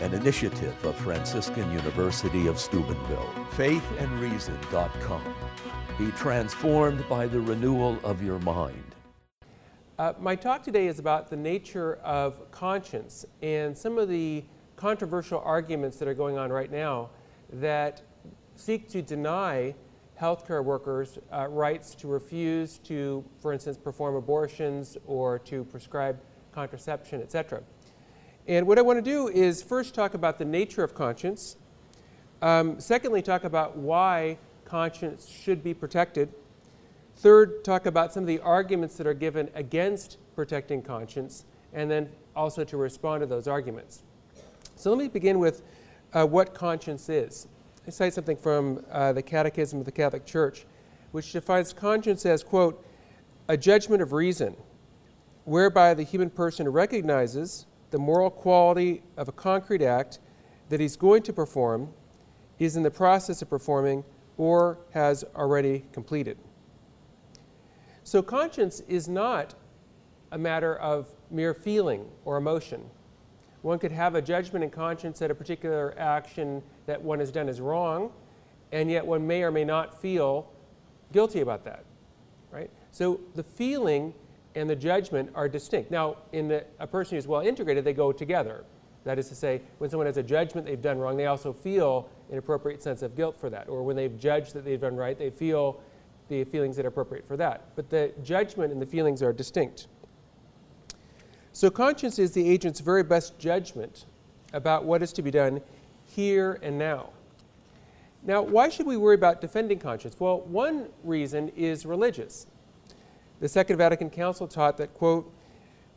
an initiative of Franciscan University of Steubenville. Faithandreason.com. Be transformed by the renewal of your mind. Uh, my talk today is about the nature of conscience and some of the controversial arguments that are going on right now that seek to deny healthcare workers uh, rights to refuse to, for instance, perform abortions or to prescribe contraception, etc. And what I want to do is first talk about the nature of conscience. Um, secondly, talk about why conscience should be protected. Third, talk about some of the arguments that are given against protecting conscience, and then also to respond to those arguments. So let me begin with uh, what conscience is. I cite something from uh, the Catechism of the Catholic Church, which defines conscience as, quote, a judgment of reason, whereby the human person recognizes the moral quality of a concrete act that he's going to perform, is in the process of performing, or has already completed. So, conscience is not a matter of mere feeling or emotion. One could have a judgment in conscience that a particular action that one has done is wrong, and yet one may or may not feel guilty about that, right? So the feeling and the judgment are distinct. Now, in the, a person who's well integrated, they go together. That is to say, when someone has a judgment they've done wrong, they also feel an appropriate sense of guilt for that. Or when they've judged that they've done right, they feel the feelings that are appropriate for that. But the judgment and the feelings are distinct. So, conscience is the agent's very best judgment about what is to be done here and now. Now, why should we worry about defending conscience? Well, one reason is religious. The Second Vatican Council taught that, quote,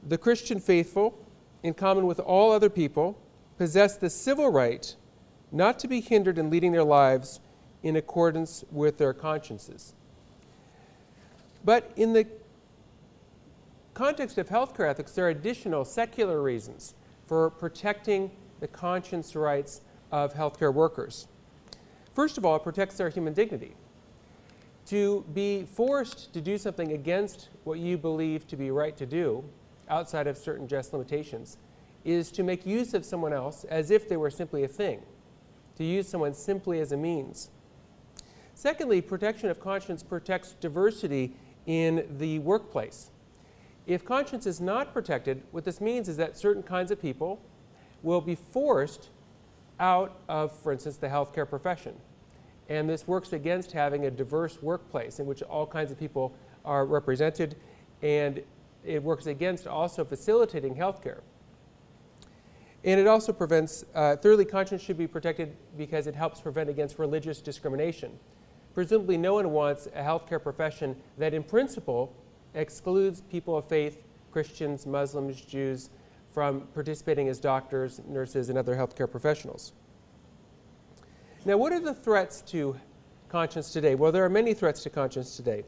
the Christian faithful, in common with all other people, possess the civil right not to be hindered in leading their lives in accordance with their consciences. But in the context of healthcare ethics, there are additional secular reasons for protecting the conscience rights of healthcare workers. First of all, it protects their human dignity. To be forced to do something against what you believe to be right to do, outside of certain just limitations, is to make use of someone else as if they were simply a thing, to use someone simply as a means. Secondly, protection of conscience protects diversity in the workplace. If conscience is not protected, what this means is that certain kinds of people will be forced out of, for instance, the healthcare profession. And this works against having a diverse workplace in which all kinds of people are represented, and it works against also facilitating healthcare. And it also prevents, uh, thirdly, conscience should be protected because it helps prevent against religious discrimination. Presumably, no one wants a healthcare profession that, in principle, excludes people of faith, Christians, Muslims, Jews, from participating as doctors, nurses, and other healthcare professionals. Now, what are the threats to conscience today? Well, there are many threats to conscience today.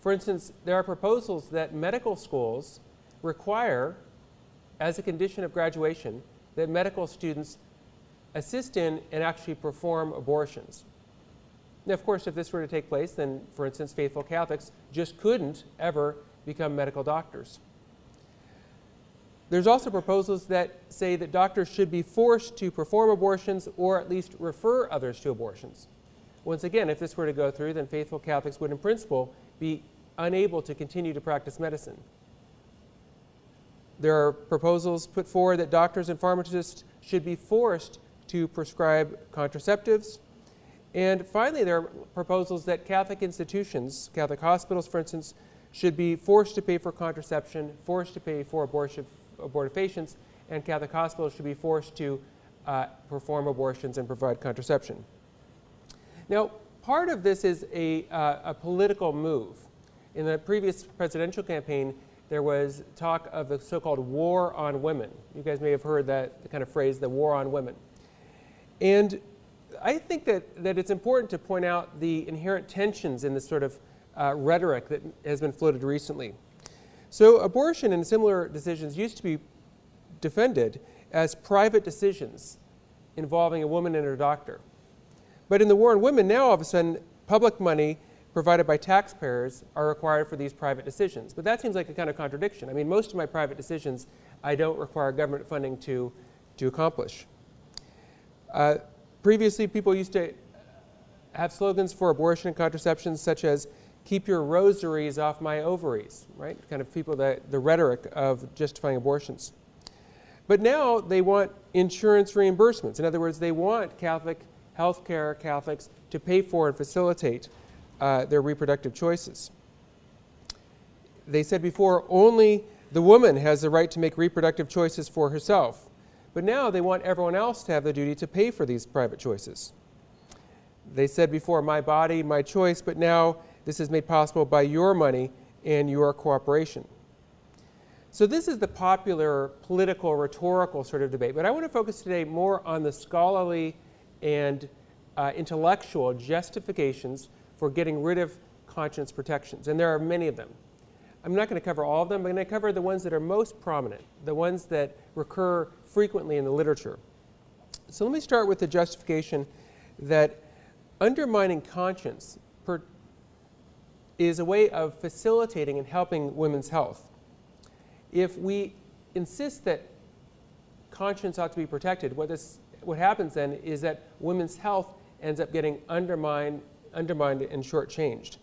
For instance, there are proposals that medical schools require, as a condition of graduation, that medical students assist in and actually perform abortions. Now, of course, if this were to take place, then, for instance, faithful Catholics just couldn't ever become medical doctors. There's also proposals that say that doctors should be forced to perform abortions or at least refer others to abortions. Once again, if this were to go through, then faithful Catholics would, in principle, be unable to continue to practice medicine. There are proposals put forward that doctors and pharmacists should be forced to prescribe contraceptives. And finally, there are proposals that Catholic institutions, Catholic hospitals, for instance, should be forced to pay for contraception, forced to pay for abortion, abortifacients, and Catholic hospitals should be forced to uh, perform abortions and provide contraception. Now, part of this is a, uh, a political move. In the previous presidential campaign, there was talk of the so called war on women. You guys may have heard that kind of phrase, the war on women. And I think that, that it's important to point out the inherent tensions in this sort of uh, rhetoric that has been floated recently. So, abortion and similar decisions used to be defended as private decisions involving a woman and her doctor. But in the war on women, now all of a sudden, public money provided by taxpayers are required for these private decisions. But that seems like a kind of contradiction. I mean, most of my private decisions I don't require government funding to, to accomplish. Uh, previously, people used to have slogans for abortion and contraception such as keep your rosaries off my ovaries, right? Kind of people that the rhetoric of justifying abortions. But now they want insurance reimbursements. In other words, they want Catholic healthcare Catholics to pay for and facilitate uh, their reproductive choices. They said before only the woman has the right to make reproductive choices for herself. But now they want everyone else to have the duty to pay for these private choices. They said before, my body, my choice, but now this is made possible by your money and your cooperation. So, this is the popular political, rhetorical sort of debate. But I want to focus today more on the scholarly and uh, intellectual justifications for getting rid of conscience protections. And there are many of them. I'm not going to cover all of them. But I'm going to cover the ones that are most prominent, the ones that recur frequently in the literature. So let me start with the justification that undermining conscience is a way of facilitating and helping women's health. If we insist that conscience ought to be protected, what, this, what happens then is that women's health ends up getting undermined, undermined and shortchanged.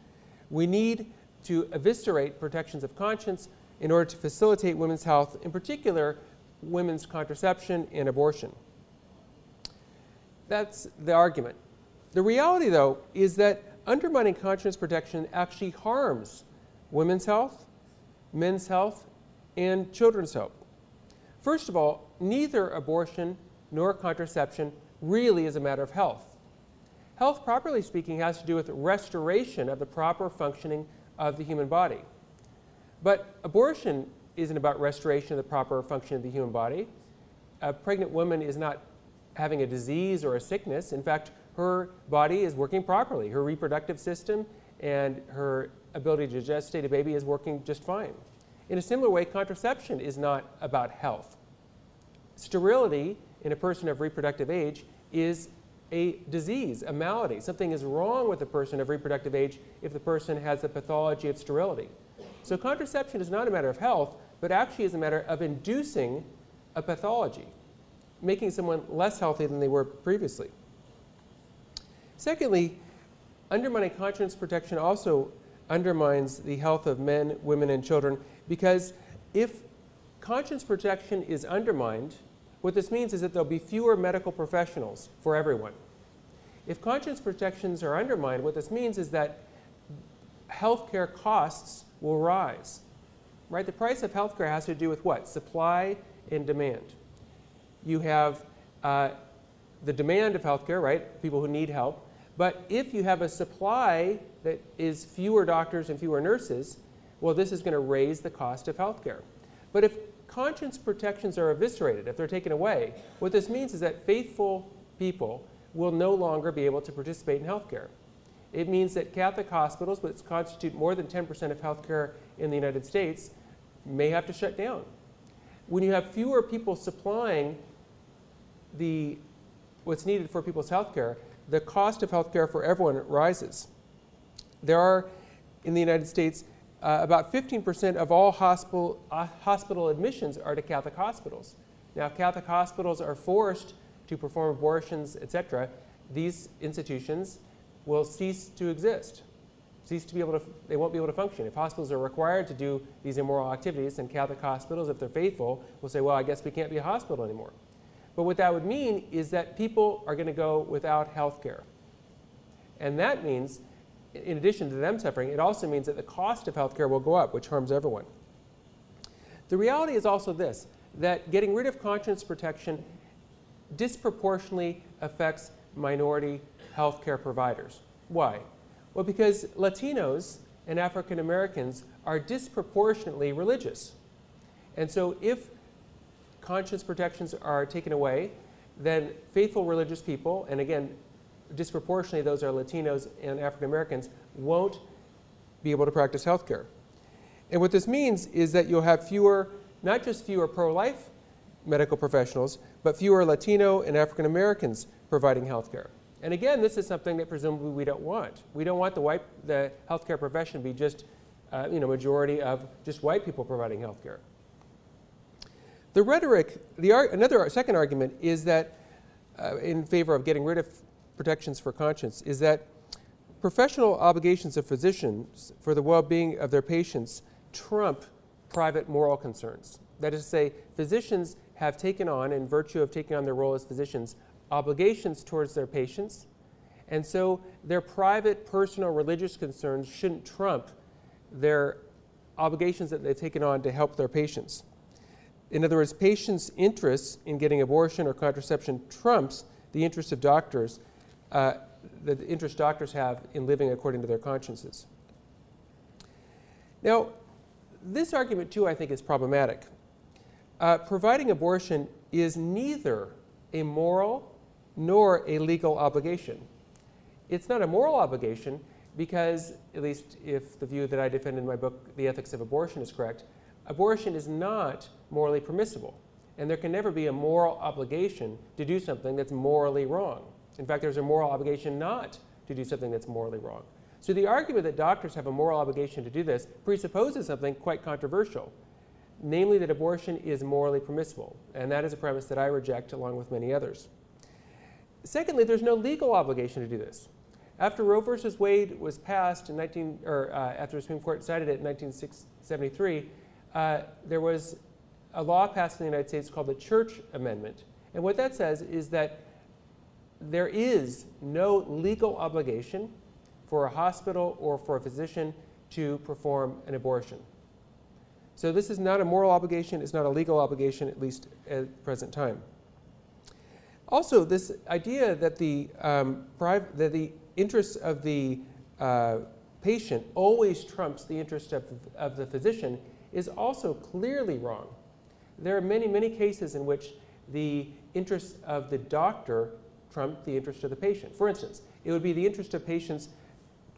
We need to eviscerate protections of conscience in order to facilitate women's health, in particular, women's contraception and abortion. That's the argument. The reality, though, is that undermining conscience protection actually harms women's health, men's health, and children's health. First of all, neither abortion nor contraception really is a matter of health. Health, properly speaking, has to do with restoration of the proper functioning of the human body. But abortion isn't about restoration of the proper function of the human body. A pregnant woman is not having a disease or a sickness. In fact, her body is working properly. Her reproductive system and her ability to gestate a baby is working just fine. In a similar way, contraception is not about health. Sterility in a person of reproductive age is a disease, a malady. Something is wrong with a person of reproductive age if the person has a pathology of sterility. So contraception is not a matter of health, but actually is a matter of inducing a pathology, making someone less healthy than they were previously. Secondly, undermining conscience protection also undermines the health of men, women, and children because if conscience protection is undermined, what this means is that there'll be fewer medical professionals for everyone. If conscience protections are undermined, what this means is that healthcare costs will rise. Right? The price of healthcare has to do with what? Supply and demand. You have uh, the demand of healthcare, right? People who need help. But if you have a supply that is fewer doctors and fewer nurses, well, this is going to raise the cost of healthcare. But if conscience protections are eviscerated, if they're taken away, what this means is that faithful people will no longer be able to participate in healthcare. It means that Catholic hospitals, which constitute more than 10% of healthcare in the United States, may have to shut down. When you have fewer people supplying the, what's needed for people's healthcare, the cost of health care for everyone rises. There are, in the United States, uh, about 15% of all hospital, uh, hospital admissions are to Catholic hospitals. Now, if Catholic hospitals are forced to perform abortions, etc., these institutions will cease to exist, cease to be able to, they won't be able to function. If hospitals are required to do these immoral activities, then Catholic hospitals, if they're faithful, will say, well, I guess we can't be a hospital anymore. But what that would mean is that people are going to go without health care. And that means in addition to them suffering, it also means that the cost of healthcare will go up, which harms everyone. The reality is also this that getting rid of conscience protection disproportionately affects minority healthcare providers. Why? Well, because Latinos and African Americans are disproportionately religious. And so if conscience protections are taken away, then faithful religious people, and again, disproportionately those are Latinos and African Americans, won't be able to practice health care. And what this means is that you'll have fewer, not just fewer pro life medical professionals, but fewer Latino and African Americans providing health care. And again, this is something that presumably we don't want. We don't want the, white, the healthcare profession to be just, uh, you know, majority of just white people providing health care. The rhetoric, the, another second argument is that uh, in favor of getting rid of protections for conscience is that professional obligations of physicians for the well being of their patients trump private moral concerns. That is to say, physicians have taken on, in virtue of taking on their role as physicians, obligations towards their patients. And so their private, personal, religious concerns shouldn't trump their obligations that they've taken on to help their patients. In other words, patients' interests in getting abortion or contraception trumps the interest of doctors, uh, the interest doctors have in living according to their consciences. Now, this argument, too, I think is problematic. Uh, providing abortion is neither a moral nor a legal obligation. It's not a moral obligation because, at least if the view that I defend in my book, The Ethics of Abortion, is correct, abortion is not morally permissible. And there can never be a moral obligation to do something that's morally wrong. In fact, there's a moral obligation not to do something that's morally wrong. So the argument that doctors have a moral obligation to do this presupposes something quite controversial, namely that abortion is morally permissible. And that is a premise that I reject along with many others. Secondly, there's no legal obligation to do this. After Roe versus Wade was passed in 19, or uh, after the Supreme Court decided it in 1973, uh, there was a law passed in the United States called the Church Amendment. And what that says is that there is no legal obligation for a hospital or for a physician to perform an abortion. So this is not a moral obligation, it's not a legal obligation, at least at present time. Also, this idea that the, um, that the interests of the uh, patient always trumps the interest of, of the physician is also clearly wrong. There are many, many cases in which the interests of the doctor trump the interest of the patient. For instance, it would be the interest of patients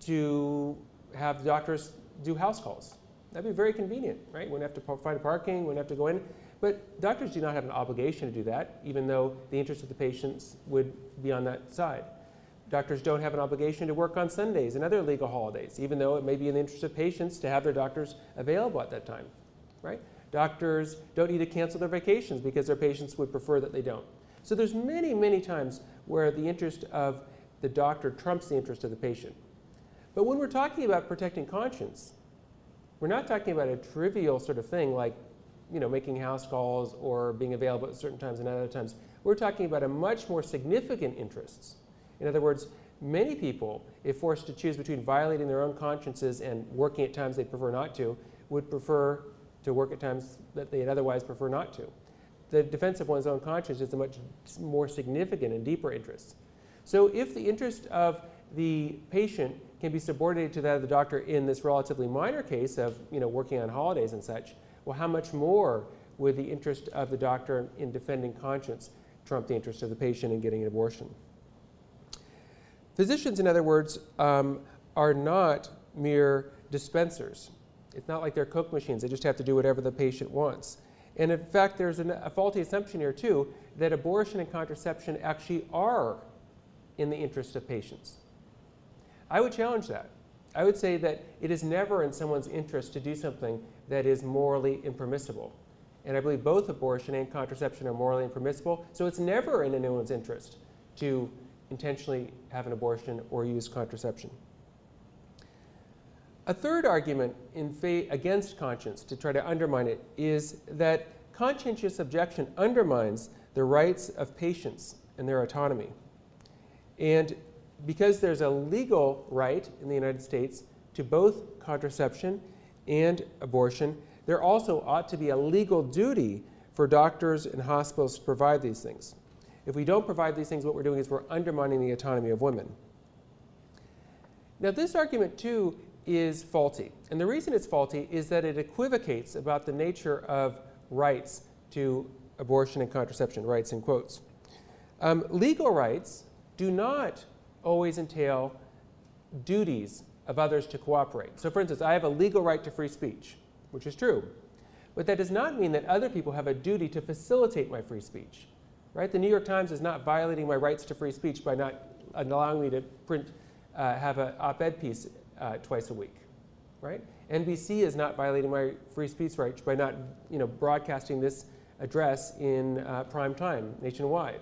to have doctors do house calls. That'd be very convenient, right? Wouldn't have to find parking, wouldn't have to go in. But doctors do not have an obligation to do that, even though the interest of the patients would be on that side. Doctors don't have an obligation to work on Sundays and other legal holidays, even though it may be in the interest of patients to have their doctors available at that time, right? Doctors don't need to cancel their vacations because their patients would prefer that they don't. So there's many, many times where the interest of the doctor trumps the interest of the patient. But when we're talking about protecting conscience, we're not talking about a trivial sort of thing like, you know, making house calls or being available at certain times and other times. We're talking about a much more significant interests. In other words, many people, if forced to choose between violating their own consciences and working at times they prefer not to, would prefer to work at times that they'd otherwise prefer not to. The defense of one's own conscience is a much more significant and deeper interest. So if the interest of the patient can be subordinated to that of the doctor in this relatively minor case of you know, working on holidays and such, well, how much more would the interest of the doctor in defending conscience trump the interest of the patient in getting an abortion? Physicians, in other words, um, are not mere dispensers. It's not like they're Coke machines, they just have to do whatever the patient wants. And in fact, there's an, a faulty assumption here, too, that abortion and contraception actually are in the interest of patients. I would challenge that. I would say that it is never in someone's interest to do something that is morally impermissible. And I believe both abortion and contraception are morally impermissible, so it's never in anyone's interest to intentionally have an abortion or use contraception. A third argument against conscience to try to undermine it is that conscientious objection undermines the rights of patients and their autonomy. And because there's a legal right in the United States to both contraception and abortion, there also ought to be a legal duty for doctors and hospitals to provide these things. If we don't provide these things, what we're doing is we're undermining the autonomy of women. Now, this argument, too, is faulty. And the reason it's faulty is that it equivocates about the nature of rights to abortion and contraception, rights in quotes. Um, legal rights do not always entail duties of others to cooperate. So, for instance, I have a legal right to free speech, which is true. But that does not mean that other people have a duty to facilitate my free speech. Right? The New York Times is not violating my rights to free speech by not allowing me to print, uh, have an op-ed piece uh, twice a week. Right? NBC is not violating my free speech rights by not, you know, broadcasting this address in uh, prime time nationwide.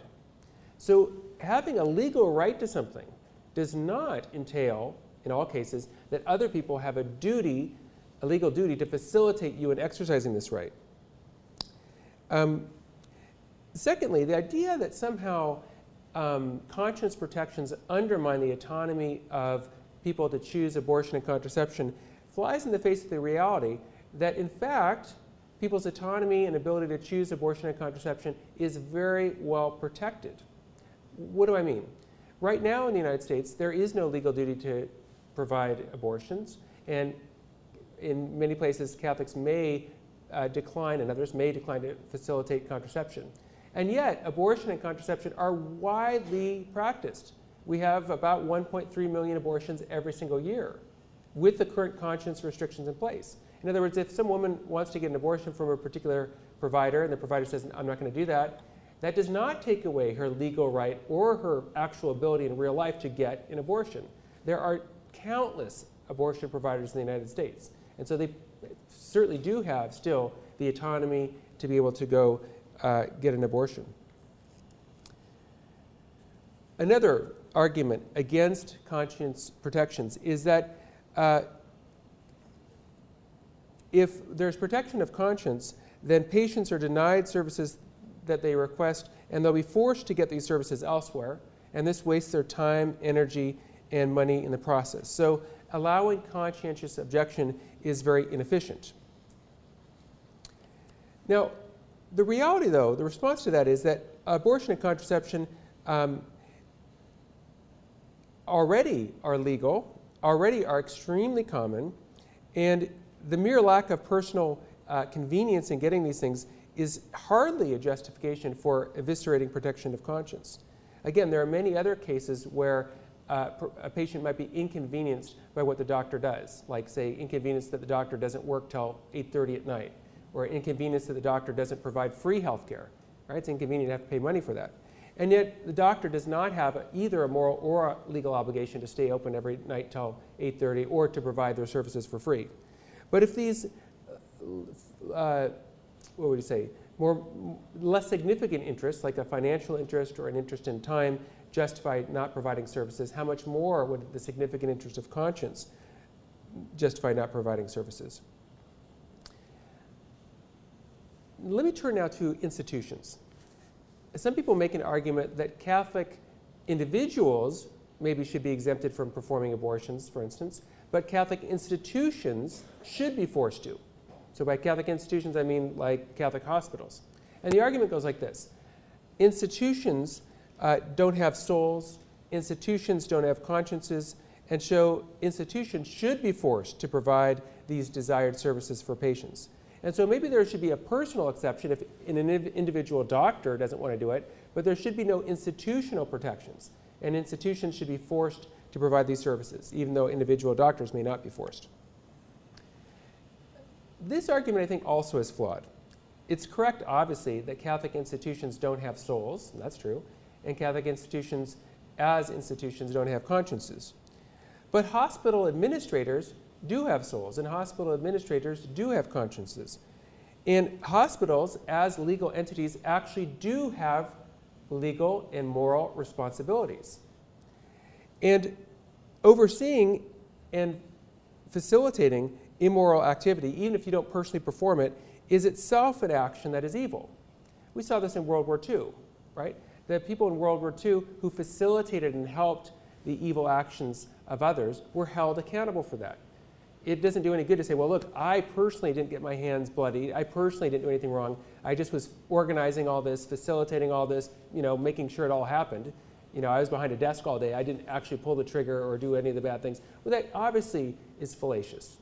So having a legal right to something does not entail, in all cases, that other people have a duty, a legal duty, to facilitate you in exercising this right. Um, secondly, the idea that somehow um, conscience protections undermine the autonomy of people to choose abortion and contraception flies in the face of the reality that, in fact, people's autonomy and ability to choose abortion and contraception is very well protected. What do I mean? Right now in the United States, there is no legal duty to provide abortions, and in many places, Catholics may uh, decline and others may decline to facilitate contraception. And yet, abortion and contraception are widely practiced. We have about 1.3 million abortions every single year with the current conscience restrictions in place. In other words, if some woman wants to get an abortion from a particular provider and the provider says, I'm not going to do that, that does not take away her legal right or her actual ability in real life to get an abortion. There are countless abortion providers in the United States. And so they certainly do have still the autonomy to be able to go uh, get an abortion. Another argument against conscience protections is that uh, if there's protection of conscience, then patients are denied services that they request and they'll be forced to get these services elsewhere, and this wastes their time, energy, and money in the process. So, allowing conscientious objection is very inefficient. Now, the reality, though, the response to that is that abortion and contraception um, already are legal, already are extremely common, and the mere lack of personal uh, convenience in getting these things is hardly a justification for eviscerating protection of conscience. Again, there are many other cases where uh, a patient might be inconvenienced by what the doctor does, like say inconvenience that the doctor doesn't work till 8:30 at night, or inconvenience that the doctor doesn't provide free health care. Right? It's inconvenient to have to pay money for that. And yet the doctor does not have either a moral or a legal obligation to stay open every night till 8:30 or to provide their services for free. But if these uh, what would you say, more less significant interests like a financial interest or an interest in time justify not providing services, how much more would the significant interest of conscience justify not providing services? Let me turn now to institutions. Some people make an argument that Catholic individuals maybe should be exempted from performing abortions, for instance, but Catholic institutions should be forced to. So by Catholic institutions, I mean like Catholic hospitals. And the argument goes like this institutions uh, don't have souls, institutions don't have consciences, and so institutions should be forced to provide these desired services for patients. And so maybe there should be a personal exception if an individual doctor doesn't want to do it, but there should be no institutional protections. And institutions should be forced to provide these services, even though individual doctors may not be forced. This argument, I think, also is flawed. It's correct, obviously, that Catholic institutions don't have souls, that's true, and Catholic institutions, as institutions, don't have consciences. But hospital administrators do have souls, and hospital administrators do have consciences. And hospitals, as legal entities, actually do have legal and moral responsibilities. And overseeing and facilitating immoral activity, even if you don't personally perform it, is itself an action that is evil. We saw this in World War II, right? The people in World War II who facilitated and helped the evil actions of others were held accountable for that. It doesn't do any good to say, well, look, I personally didn't get my hands bloody. I personally didn't do anything wrong. I just was organizing all this, facilitating all this, you know, making sure it all happened. You know, I was behind a desk all day. I didn't actually pull the trigger or do any of the bad things. Well, that obviously is fallacious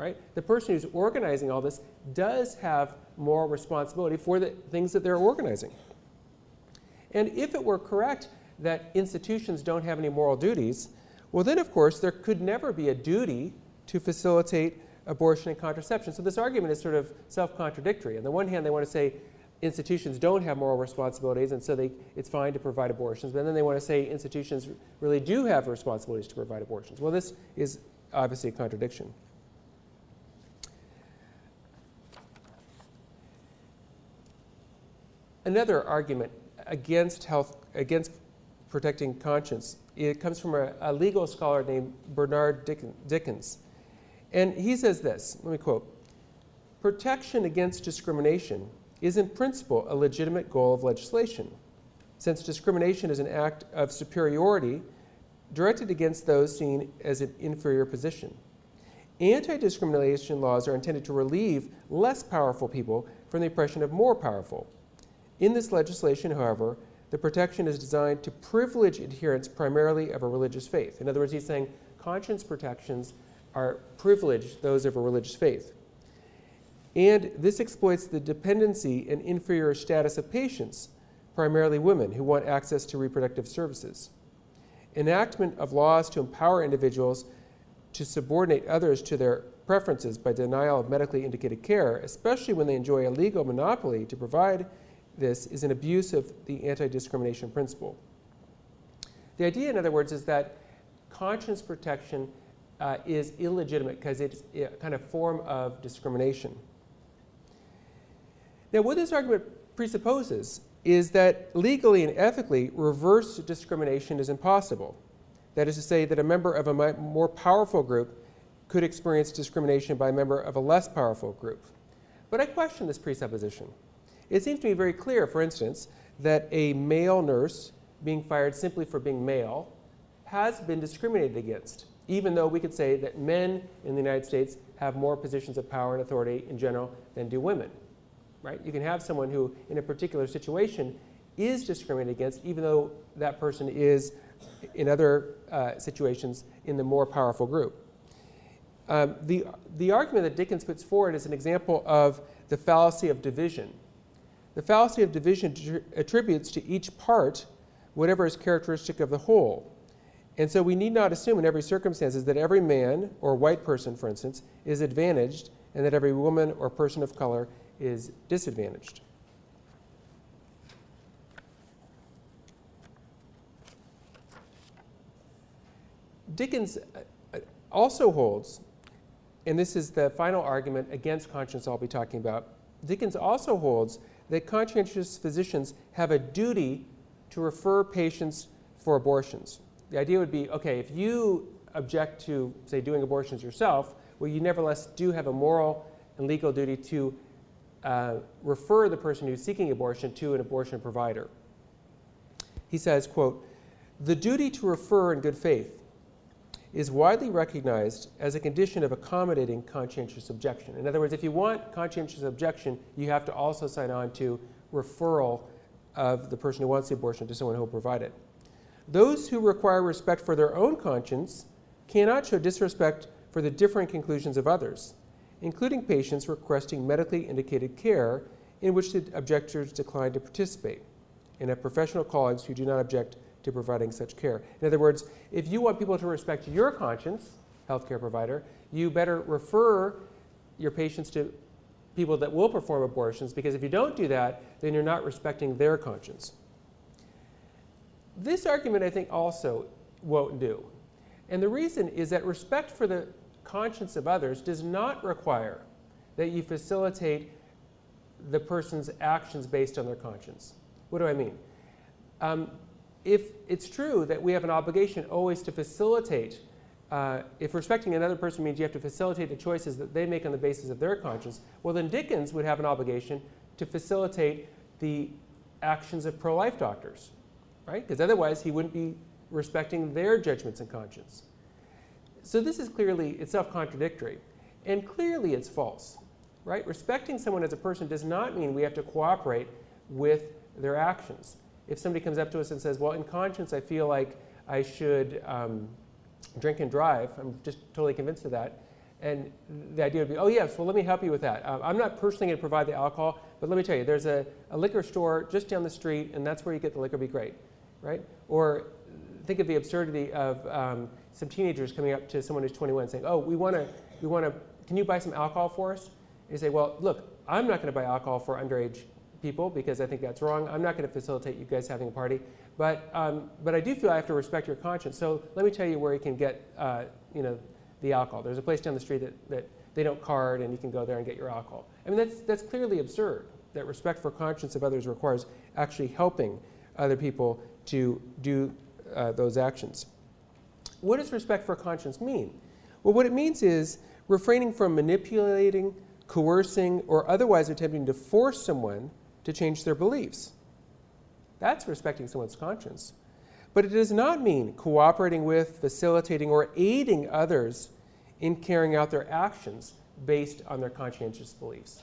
right? The person who's organizing all this does have moral responsibility for the things that they're organizing. And if it were correct that institutions don't have any moral duties, well, then, of course, there could never be a duty to facilitate abortion and contraception. So this argument is sort of self contradictory. On the one hand, they want to say institutions don't have moral responsibilities, and so they, it's fine to provide abortions. But then they want to say institutions really do have responsibilities to provide abortions. Well, this is obviously a contradiction. Another argument against health against protecting conscience, it comes from a, a legal scholar named Bernard Dickens. And he says this let me quote Protection against discrimination is in principle a legitimate goal of legislation, since discrimination is an act of superiority directed against those seen as an inferior position. Anti discrimination laws are intended to relieve less powerful people from the oppression of more powerful. In this legislation, however, the protection is designed to privilege adherents primarily of a religious faith. In other words, he's saying conscience protections are privileged those of a religious faith. And this exploits the dependency and inferior status of patients, primarily women, who want access to reproductive services. Enactment of laws to empower individuals to subordinate others to their preferences by denial of medically indicated care, especially when they enjoy a legal monopoly to provide this, is an abuse of the anti discrimination principle. The idea, in other words, is that conscience protection uh, is illegitimate because it's a kind of form of discrimination. Now, what this argument presupposes is that legally and ethically, reverse discrimination is impossible. That is to say, that a member of a more powerful group could experience discrimination by a member of a less powerful group. But I question this presupposition. It seems to me very clear, for instance, that a male nurse being fired simply for being male has been discriminated against, even though we could say that men in the United States have more positions of power and authority in general than do women. Right? You can have someone who, in a particular situation, is discriminated against, even though that person is, in other uh, situations, in the more powerful group. Um, the, the argument that Dickens puts forward is an example of the fallacy of division. The fallacy of division attributes to each part whatever is characteristic of the whole. And so we need not assume in every circumstance that every man or white person, for instance, is advantaged and that every woman or person of color is disadvantaged. Dickens uh, also holds, and this is the final argument against conscience I'll be talking about, Dickens also holds that conscientious physicians have a duty to refer patients for abortions. The idea would be okay, if you object to, say, doing abortions yourself, well, you nevertheless do have a moral and legal duty to uh, refer the person who's seeking abortion to an abortion provider. He says, quote, the duty to refer in good faith is widely recognized as a condition of accommodating conscientious objection. In other words, if you want conscientious objection, you have to also sign on to referral of the person who wants the abortion to someone who will provide it. Those who require respect for their own conscience cannot show disrespect for the differing conclusions of others, including patients requesting medically indicated care in which the objectors decline to participate, and have professional colleagues who do not object to providing such care. In other words, if you want people to respect your conscience, healthcare provider, you better refer your patients to people that will perform abortions because if you don't do that, then you're not respecting their conscience. This argument, I think, also won't do. And the reason is that respect for the conscience of others does not require that you facilitate the person's actions based on their conscience. What do I mean? Um, if it's true that we have an obligation always to facilitate, uh, if respecting another person means you have to facilitate the choices that they make on the basis of their conscience, well, then Dickens would have an obligation to facilitate the actions of pro life doctors, right? Because otherwise he wouldn't be respecting their judgments and conscience. So this is clearly, it's self contradictory. And clearly it's false, right? Respecting someone as a person does not mean we have to cooperate with their actions if somebody comes up to us and says, well, in conscience, I feel like I should um, drink and drive, I'm just totally convinced of that. And the idea would be, oh, yes, well, let me help you with that. Uh, I'm not personally going to provide the alcohol, but let me tell you, there's a, a liquor store just down the street, and that's where you get the liquor, be great, right? Or think of the absurdity of um, some teenagers coming up to someone who's 21 saying, oh, we want to, we want to, can you buy some alcohol for us? And you say, well, look, I'm not going to buy alcohol for underage people because I think that's wrong. I'm not going to facilitate you guys having a party, but um, but I do feel I have to respect your conscience. So let me tell you where you can get uh, you know the alcohol. There's a place down the street that, that they don't card, and you can go there and get your alcohol. I mean that's that's clearly absurd. That respect for conscience of others requires actually helping other people to do uh, those actions. What does respect for conscience mean? Well, what it means is refraining from manipulating, coercing, or otherwise attempting to force someone to change their beliefs. That's respecting someone's conscience. But it does not mean cooperating with, facilitating, or aiding others in carrying out their actions based on their conscientious beliefs.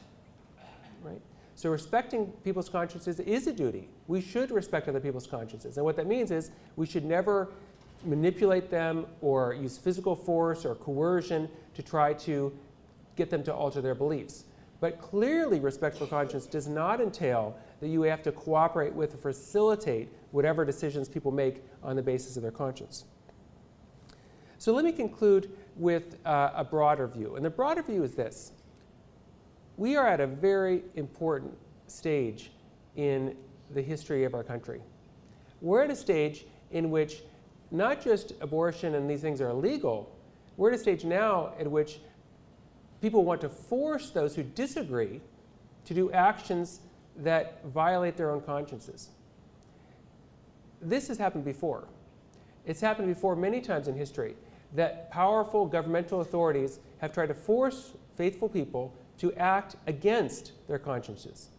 Right? So respecting people's consciences is a duty. We should respect other people's consciences. And what that means is we should never manipulate them or use physical force or coercion to try to get them to alter their beliefs. But clearly, respect for conscience does not entail that you have to cooperate with or facilitate whatever decisions people make on the basis of their conscience. So let me conclude with uh, a broader view. And the broader view is this we are at a very important stage in the history of our country. We're at a stage in which not just abortion and these things are illegal, we're at a stage now at which people want to force those who disagree to do actions that violate their own consciences. This has happened before. It's happened before many times in history that powerful governmental authorities have tried to force faithful people to act against their consciences.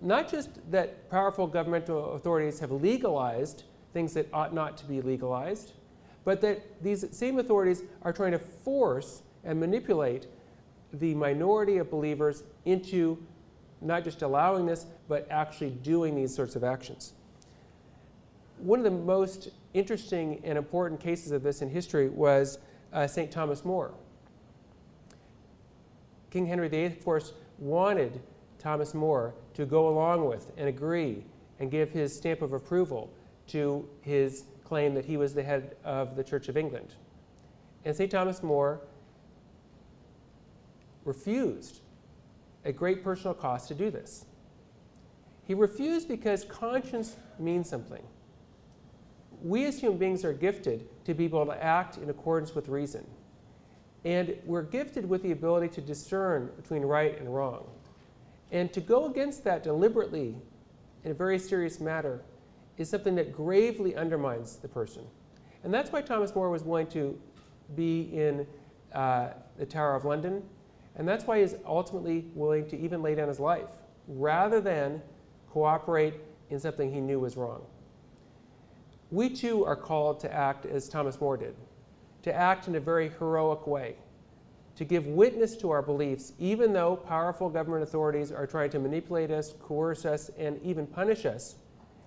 Not just that powerful governmental authorities have legalized things that ought not to be legalized, but that these same authorities are trying to force and manipulate the minority of believers into not just allowing this, but actually doing these sorts of actions. One of the most interesting and important cases of this in history was uh, St. Thomas More. King Henry VIII, of course, wanted Thomas More to go along with and agree and give his stamp of approval to his claim that he was the head of the Church of England. And St. Thomas More refused at great personal cost to do this. He refused because conscience means something. We as human beings are gifted to be able to act in accordance with reason. And we're gifted with the ability to discern between right and wrong. And to go against that deliberately in a very serious matter is something that gravely undermines the person. And that's why Thomas More was willing to be in uh, the Tower of London. And that's why he's ultimately willing to even lay down his life rather than cooperate in something he knew was wrong. We too are called to act as Thomas More did, to act in a very heroic way, to give witness to our beliefs, even though powerful government authorities are trying to manipulate us, coerce us, and even punish us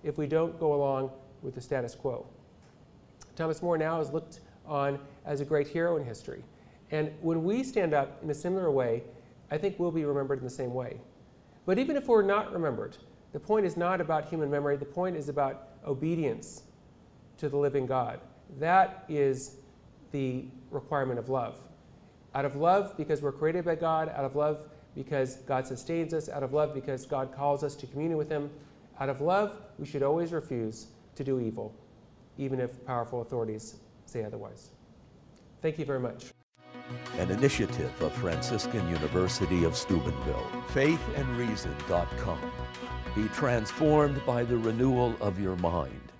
if we don't go along with the status quo. Thomas More now is looked on as a great hero in history. And when we stand up in a similar way, I think we'll be remembered in the same way. But even if we're not remembered, the point is not about human memory, the point is about obedience to the living God. That is the requirement of love. Out of love, because we're created by God, out of love, because God sustains us, out of love, because God calls us to communion with Him, out of love, we should always refuse to do evil, even if powerful authorities say otherwise. Thank you very much. An initiative of Franciscan University of Steubenville. Faithandreason.com. Be transformed by the renewal of your mind.